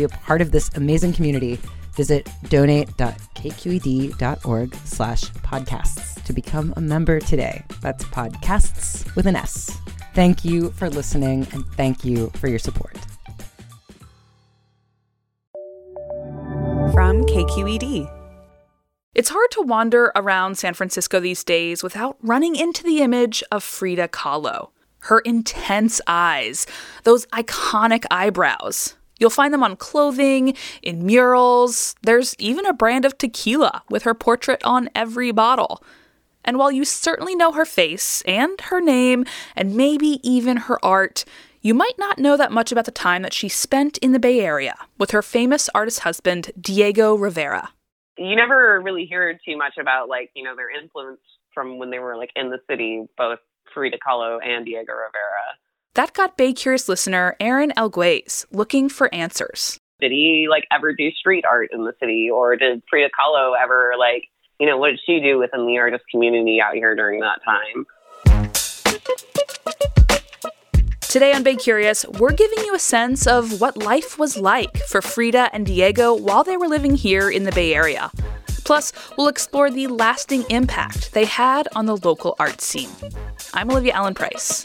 be a part of this amazing community, visit donate.kqed.org slash podcasts to become a member today. That's podcasts with an S. Thank you for listening and thank you for your support. From KQED. It's hard to wander around San Francisco these days without running into the image of Frida Kahlo. Her intense eyes, those iconic eyebrows. You'll find them on clothing, in murals. There's even a brand of tequila with her portrait on every bottle. And while you certainly know her face and her name, and maybe even her art, you might not know that much about the time that she spent in the Bay Area with her famous artist husband, Diego Rivera you never really hear too much about like you know their influence from when they were like in the city, both Frida Kahlo and Diego Rivera. That got Bay Curious listener Erin Al Gwaiz looking for answers. Did he like ever do street art in the city, or did Frida Kahlo ever like you know what did she do within the artist community out here during that time? Today on Bay Curious, we're giving you a sense of what life was like for Frida and Diego while they were living here in the Bay Area. Plus, we'll explore the lasting impact they had on the local art scene. I'm Olivia Allen Price.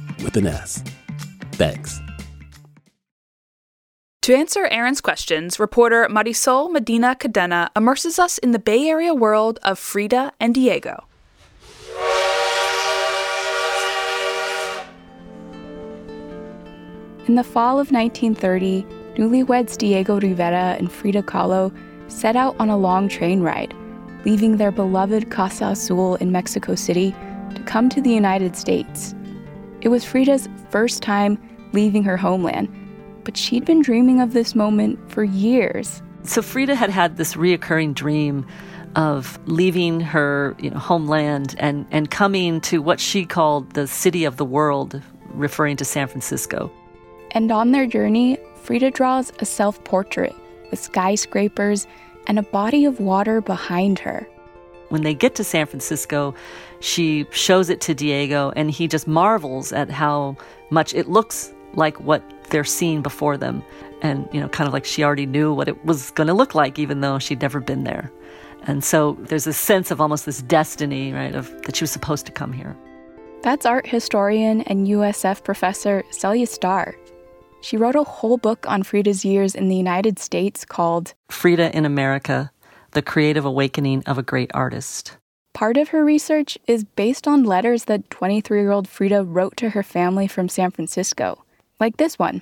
with an S. Thanks. To answer Erin's questions, reporter Marisol Medina Cadena immerses us in the Bay Area world of Frida and Diego. In the fall of 1930, newlyweds Diego Rivera and Frida Kahlo set out on a long train ride, leaving their beloved Casa Azul in Mexico City to come to the United States. It was Frida's first time leaving her homeland but she'd been dreaming of this moment for years. So Frida had had this reoccurring dream of leaving her you know, homeland and, and coming to what she called the city of the world, referring to San Francisco. And on their journey, Frida draws a self portrait with skyscrapers and a body of water behind her. When they get to San Francisco, she shows it to Diego, and he just marvels at how much it looks like what they're seeing before them. And, you know, kind of like she already knew what it was going to look like, even though she'd never been there. And so there's a sense of almost this destiny, right, of that she was supposed to come here. That's art historian and USF professor Celia Stahr. She wrote a whole book on Frida's years in the United States called Frida in America The Creative Awakening of a Great Artist. Part of her research is based on letters that 23 year old Frida wrote to her family from San Francisco like this one.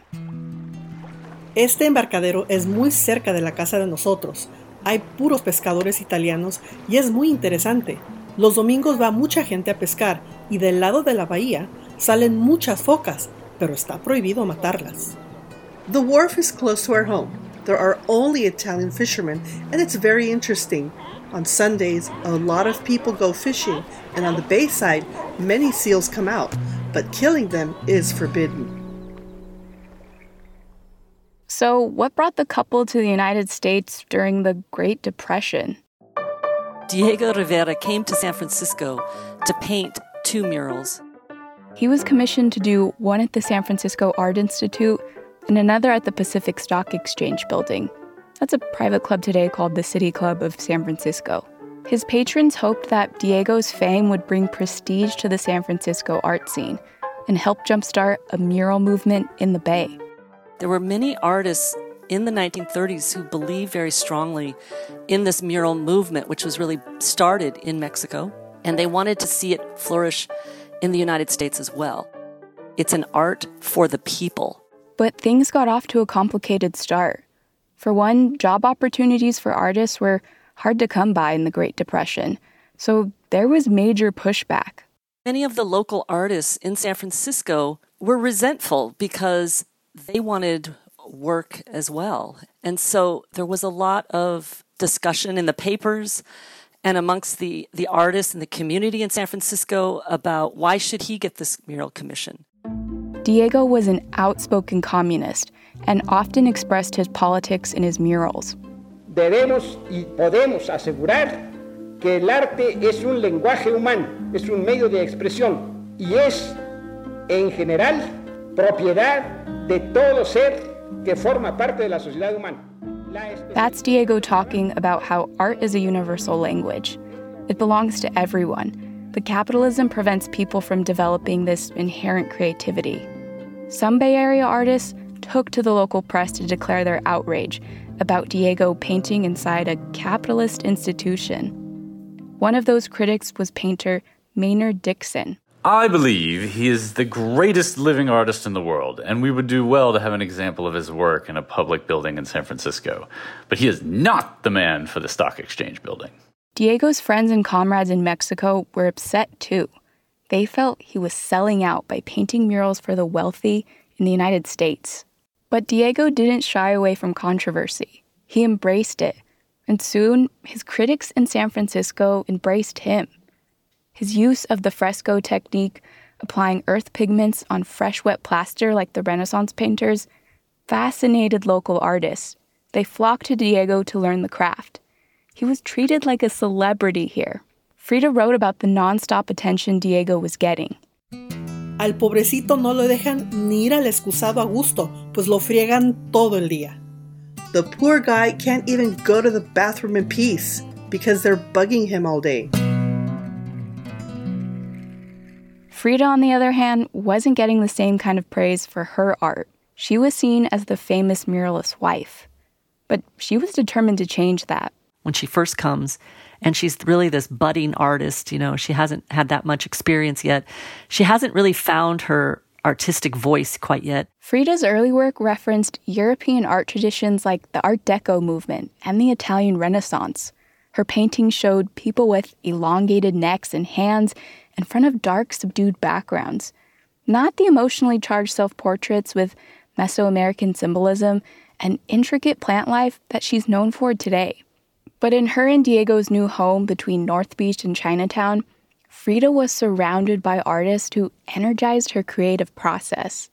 Este embarcadero es muy cerca de la casa de nosotros. Hay puros pescadores italianos y es muy interesante. Los domingos va mucha gente a pescar y del lado de la bahía salen muchas focas, pero está prohibido matarlas. The wharf is close to our home. There are only Italian fishermen, and it's very interesting. On Sundays, a lot of people go fishing, and on the bayside, many seals come out, but killing them is forbidden. So, what brought the couple to the United States during the Great Depression? Diego Rivera came to San Francisco to paint two murals. He was commissioned to do one at the San Francisco Art Institute and another at the Pacific Stock Exchange building. That's a private club today called the City Club of San Francisco. His patrons hoped that Diego's fame would bring prestige to the San Francisco art scene and help jumpstart a mural movement in the Bay. There were many artists in the 1930s who believed very strongly in this mural movement, which was really started in Mexico, and they wanted to see it flourish in the United States as well. It's an art for the people. But things got off to a complicated start. For one, job opportunities for artists were hard to come by in the Great Depression, so there was major pushback. Many of the local artists in San Francisco were resentful because they wanted work as well. And so there was a lot of discussion in the papers and amongst the, the artists and the community in San Francisco about why should he get this mural commission. Diego was an outspoken communist and often expressed his politics in his murals. Debemos y podemos asegurar que el arte es un lenguaje humano, es un medio de expresión y es, en general, propiedad de todo ser que forma parte de la sociedad humana. That's Diego talking about how art is a universal language. It belongs to everyone, but capitalism prevents people from developing this inherent creativity. Some Bay Area artists took to the local press to declare their outrage about Diego painting inside a capitalist institution. One of those critics was painter Maynard Dixon. I believe he is the greatest living artist in the world, and we would do well to have an example of his work in a public building in San Francisco. But he is not the man for the stock exchange building. Diego's friends and comrades in Mexico were upset too. They felt he was selling out by painting murals for the wealthy in the United States. But Diego didn't shy away from controversy. He embraced it, and soon his critics in San Francisco embraced him. His use of the fresco technique, applying earth pigments on fresh wet plaster like the Renaissance painters, fascinated local artists. They flocked to Diego to learn the craft. He was treated like a celebrity here. Frida wrote about the nonstop attention Diego was getting. Al pobrecito no lo dejan ni ir al excusado a gusto, pues lo friegan todo el día. The poor guy can't even go to the bathroom in peace because they're bugging him all day. Frida, on the other hand, wasn't getting the same kind of praise for her art. She was seen as the famous muralist's wife. But she was determined to change that. When she first comes, and she's really this budding artist, you know, she hasn't had that much experience yet. She hasn't really found her artistic voice quite yet. Frida's early work referenced European art traditions like the Art Deco movement and the Italian Renaissance. Her paintings showed people with elongated necks and hands in front of dark, subdued backgrounds, not the emotionally charged self portraits with Mesoamerican symbolism and intricate plant life that she's known for today. But in her and Diego's new home between North Beach and Chinatown, Frida was surrounded by artists who energized her creative process.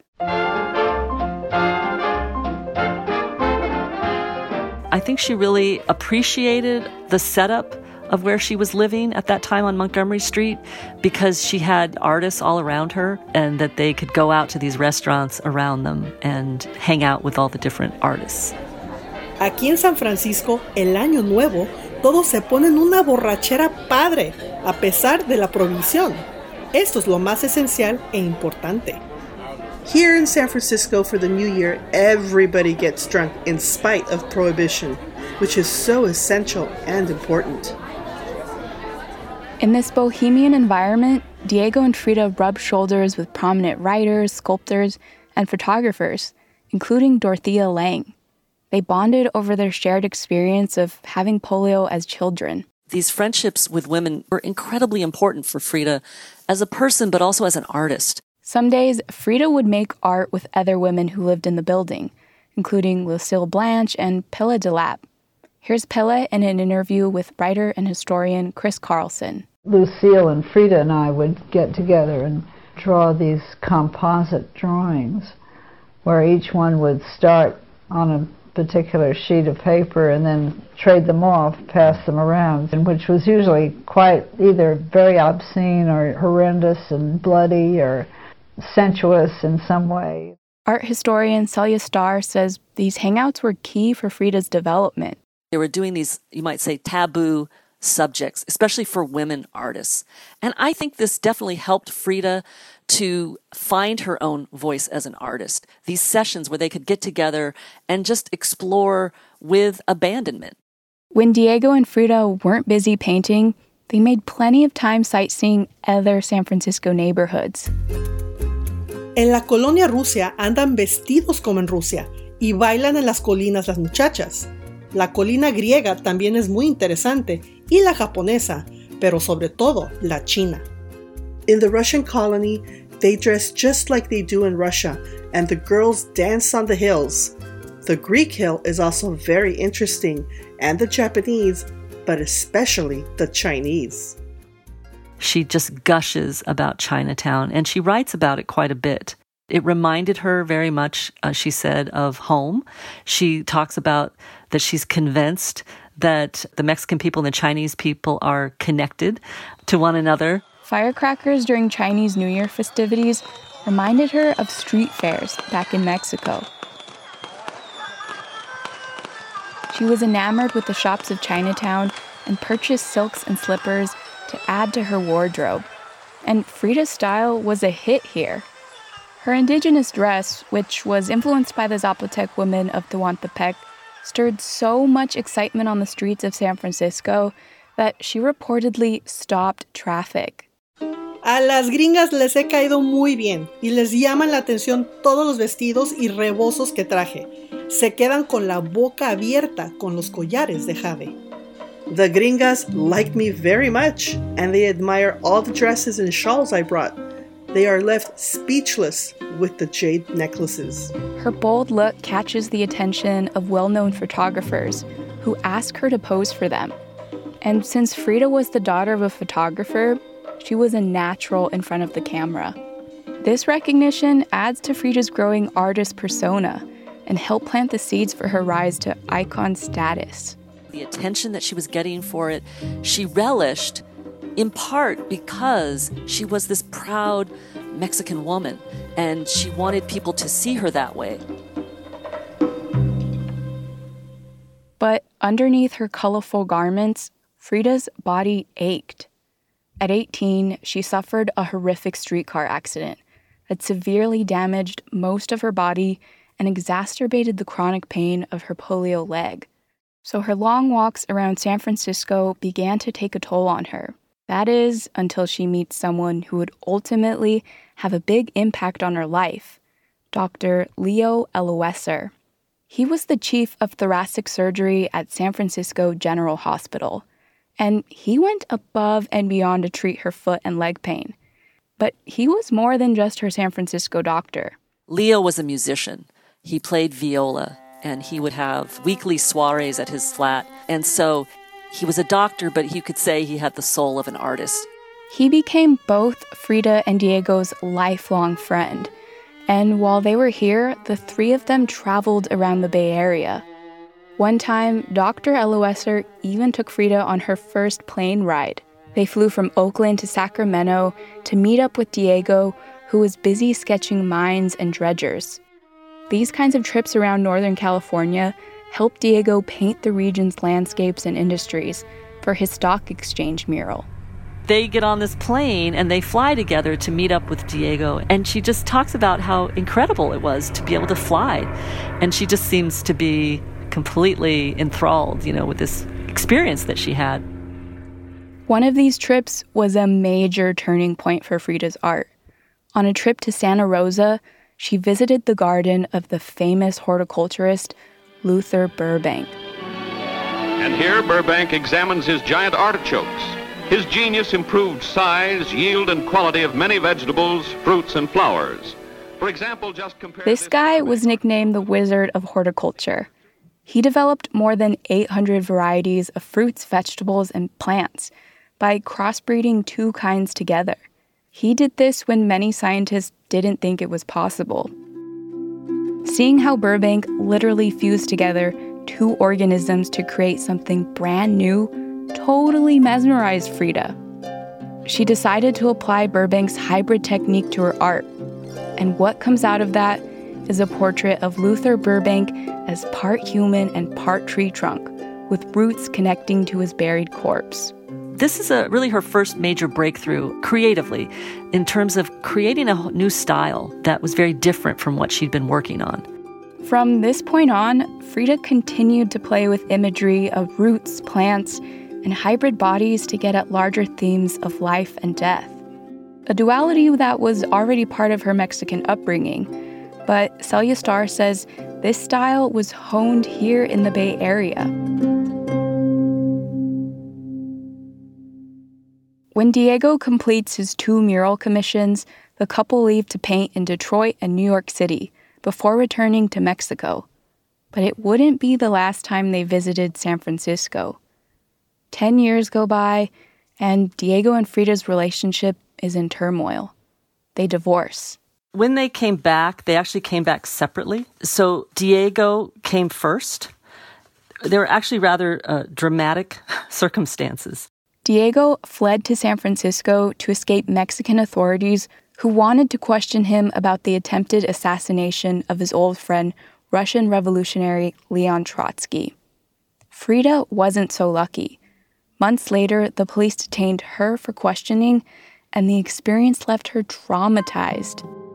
I think she really appreciated the setup of where she was living at that time on Montgomery Street because she had artists all around her and that they could go out to these restaurants around them and hang out with all the different artists. Aquí en San Francisco, el año nuevo, todos se ponen una borrachera padre, a pesar de la prohibición. Esto es lo más esencial e importante. Here in San Francisco for the new year, everybody gets drunk in spite of prohibition, which is so essential and important. In this bohemian environment, Diego and Frida rub shoulders with prominent writers, sculptors, and photographers, including Dorothea Lange. They bonded over their shared experience of having polio as children. These friendships with women were incredibly important for Frida as a person, but also as an artist. Some days, Frida would make art with other women who lived in the building, including Lucille Blanch and Pilla deLappe. Here's Pilla in an interview with writer and historian Chris Carlsson. Lucille and Frida and I would get together and draw these composite drawings where each one would start on a particular sheet of paper and then trade them off, pass them around, and which was usually quite either very obscene or horrendous and bloody or sensuous in some way. Art historian Celia Stahr says these hangouts were key for Frida's development. They were doing these, you might say, taboo subjects, especially for women artists. And I think this definitely helped Frida to find her own voice as an artist. These sessions where they could get together and just explore with abandonment. When Diego and Frida weren't busy painting, they made plenty of time sightseeing other San Francisco neighborhoods. En la colonia Rusia andan vestidos como en Rusia y bailan en las colinas las muchachas. La colina griega también es muy interesante y la japonesa, pero sobre todo la china. In the Russian colony, they dress just like they do in Russia, and the girls dance on the hills. The Greek hill is also very interesting, and the Japanese, but especially the Chinese. She just gushes about Chinatown, and she writes about it quite a bit. It reminded her very much, uh, she said, of home. She talks about that she's convinced that the Mexican people and the Chinese people are connected to one another. Firecrackers during Chinese New Year festivities reminded her of street fairs back in Mexico. She was enamored with the shops of Chinatown and purchased silks and slippers to add to her wardrobe. And Frida's style was a hit here. Her indigenous dress, which was influenced by the Zapotec women of Tehuantepec, stirred so much excitement on the streets of San Francisco that she reportedly stopped traffic. A las gringas les he caído muy bien y les llaman la atención todos los vestidos y rebozos que traje. Se quedan con la boca abierta con los collares de jade. The gringas like me very much and they admire all the dresses and shawls I brought. They are left speechless with the jade necklaces. Her bold look catches the attention of well known photographers who ask her to pose for them. And since Frida was the daughter of a photographer, she was a natural in front of the camera. This recognition adds to Frida's growing artist persona and helped plant the seeds for her rise to icon status. The attention that she was getting for it, she relished in part because she was this proud Mexican woman and she wanted people to see her that way. But underneath her colorful garments, Frida's body ached. At 18, she suffered a horrific streetcar accident that severely damaged most of her body and exacerbated the chronic pain of her polio leg. So her long walks around San Francisco began to take a toll on her. That is, until she meets someone who would ultimately have a big impact on her life Dr. Leo Eloesser. He was the chief of thoracic surgery at San Francisco General Hospital, and he went above and beyond to treat her foot and leg pain. But he was more than just her San Francisco doctor. Leo was a musician. He played viola, and he would have weekly soirees at his flat. And so he was a doctor, but you could say he had the soul of an artist. He became both Frida and Diego's lifelong friend. And while they were here, the three of them traveled around the Bay Area. One time, Dr. Eloesser even took Frida on her first plane ride. They flew from Oakland to Sacramento to meet up with Diego, who was busy sketching mines and dredgers. These kinds of trips around Northern California helped Diego paint the region's landscapes and industries for his stock exchange mural. They get on this plane and they fly together to meet up with Diego. And she just talks about how incredible it was to be able to fly. And she just seems to be completely enthralled, you know, with this experience that she had. One of these trips was a major turning point for Frida's art. On a trip to Santa Rosa, she visited the garden of the famous horticulturist Luther Burbank. And here Burbank examines his giant artichokes. His genius improved size, yield, and quality of many vegetables, fruits, and flowers. For example, just compare This guy was nicknamed the Wizard of Horticulture. He developed more than 800 varieties of fruits, vegetables, and plants by crossbreeding two kinds together. He did this when many scientists didn't think it was possible. Seeing how Burbank literally fused together two organisms to create something brand new totally mesmerized Frida. She decided to apply Burbank's hybrid technique to her art. And what comes out of that is a portrait of Luther Burbank as part human and part tree trunk, with roots connecting to his buried corpse. This is a, really her first major breakthrough creatively in terms of creating a new style that was very different from what she'd been working on. From this point on, Frida continued to play with imagery of roots, plants, and hybrid bodies to get at larger themes of life and death. A duality that was already part of her Mexican upbringing. But Celia Stahr says this style was honed here in the Bay Area. When Diego completes his two mural commissions, the couple leave to paint in Detroit and New York City before returning to Mexico. But it wouldn't be the last time they visited San Francisco. Ten years go by, and Diego and Frida's relationship is in turmoil. They divorce. When they came back, they actually came back separately. So Diego came first. There were actually rather uh, dramatic circumstances. Diego fled to San Francisco to escape Mexican authorities who wanted to question him about the attempted assassination of his old friend, Russian revolutionary Leon Trotsky. Frida wasn't so lucky. Months later, the police detained her for questioning, and the experience left her traumatized.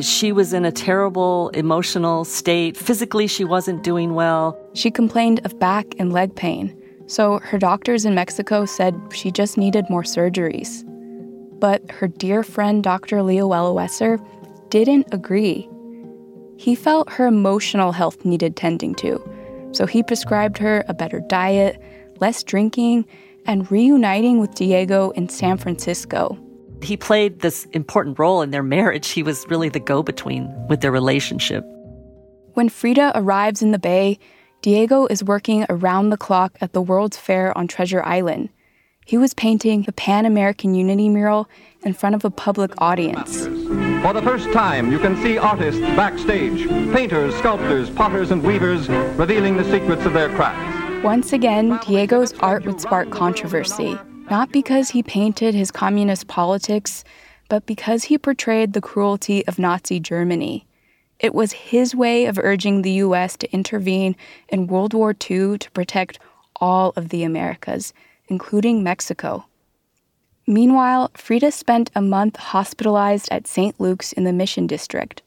She was in a terrible emotional state. Physically, she wasn't doing well. She complained of back and leg pain. So her doctors in Mexico said she just needed more surgeries. But her dear friend, Dr. Leo Eloesser, didn't agree. He felt her emotional health needed tending to, so he prescribed her a better diet, less drinking, and reuniting with Diego in San Francisco. He played this important role in their marriage. He was really the go between with their relationship. When Frida arrives in the Bay, Diego is working around the clock at the World's Fair on Treasure Island. He was painting the Pan American Unity mural in front of a public audience. For the first time, you can see artists backstage painters, sculptors, potters, and weavers revealing the secrets of their crafts. Once again, Diego's art would spark controversy, not because he painted his communist politics, but because he portrayed the cruelty of Nazi Germany. It was his way of urging the US to intervene in World War II to protect all of the Americas, including Mexico. Meanwhile, Frida spent a month hospitalized at St. Luke's in the Mission District.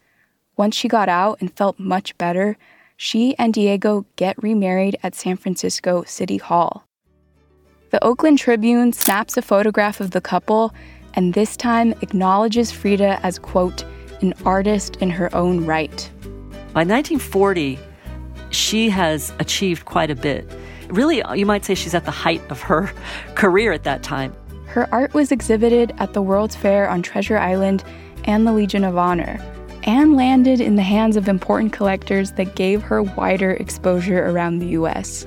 Once she got out and felt much better, she and Diego get remarried at San Francisco City Hall. The Oakland Tribune snaps a photograph of the couple and this time acknowledges Frida as, quote, an artist in her own right. By 1940, she has achieved quite a bit. Really, you might say she's at the height of her career at that time. Her art was exhibited at the World's Fair on Treasure Island and the Legion of Honor, and landed in the hands of important collectors that gave her wider exposure around the US.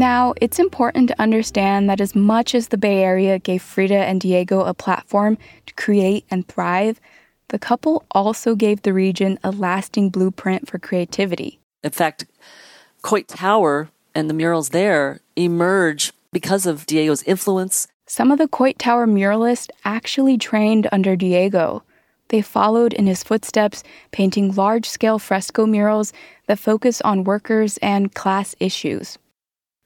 Now, it's important to understand that as much as the Bay Area gave Frida and Diego a platform to create and thrive, the couple also gave the region a lasting blueprint for creativity. In fact, Coit Tower and the murals there emerge because of Diego's influence. Some of the Coit Tower muralists actually trained under Diego. They followed in his footsteps, painting large scale fresco murals that focus on workers and class issues.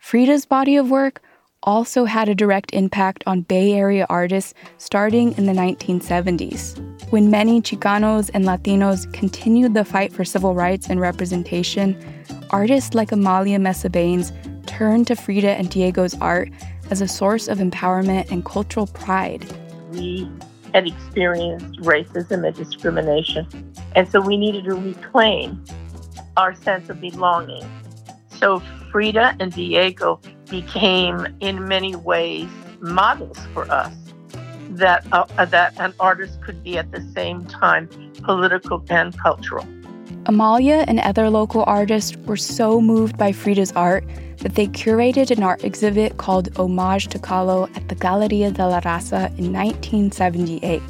Frida's body of work also had a direct impact on Bay Area artists starting in the 1970s. When many Chicanos and Latinos continued the fight for civil rights and representation, artists like Amalia Mesa Bains turned to Frida and Diego's art as a source of empowerment and cultural pride. We had experienced racism and discrimination, and so we needed to reclaim our sense of belonging. So Frida and Diego became, in many ways, models for us that uh, that an artist could be at the same time political and cultural. Amalia and other local artists were so moved by Frida's art that they curated an art exhibit called Homage to Kahlo at the Galleria de la Raza in 1978.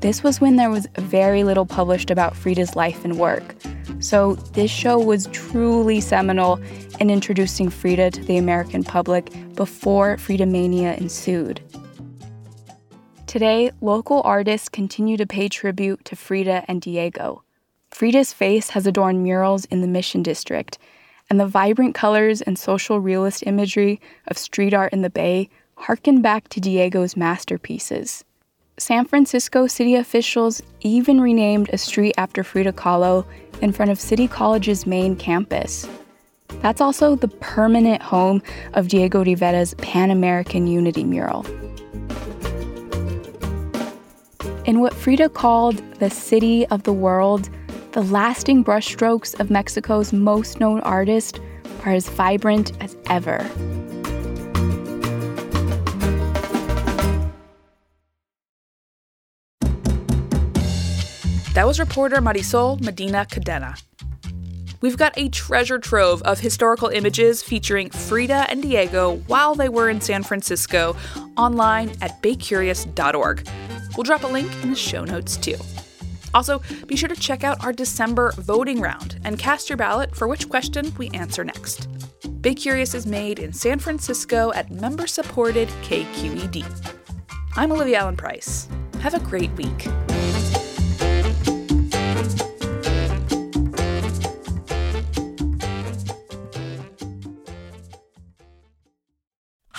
This was when there was very little published about Frida's life and work. So, this show was truly seminal in introducing Frida to the American public before Frida Mania ensued. Today, local artists continue to pay tribute to Frida and Diego. Frida's face has adorned murals in the Mission District, and the vibrant colors and social realist imagery of street art in the Bay harken back to Diego's masterpieces. San Francisco city officials even renamed a street after Frida Kahlo in front of City College's main campus. That's also the permanent home of Diego Rivera's Pan American Unity mural. In what Frida called the city of the world, the lasting brushstrokes of Mexico's most known artist are as vibrant as ever. That was reporter Marisol Medina Cadena. We've got a treasure trove of historical images featuring Frida and Diego while they were in San Francisco online at baycurious.org. We'll drop a link in the show notes too. Also, be sure to check out our December voting round and cast your ballot for which question we answer next. Bay Curious is made in San Francisco at member supported KQED. I'm Olivia Allen Price. Have a great week.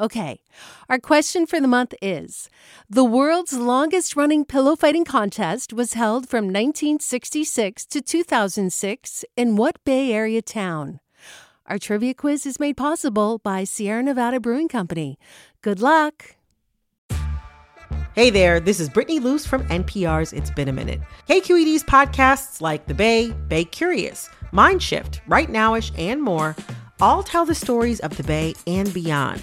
Okay, our question for the month is The world's longest running pillow fighting contest was held from 1966 to 2006 in what Bay Area town? Our trivia quiz is made possible by Sierra Nevada Brewing Company. Good luck! Hey there, this is Brittany Luce from NPR's It's Been a Minute. KQED's podcasts like The Bay, Bay Curious, Mindshift, Right Nowish, and more all tell the stories of the Bay and beyond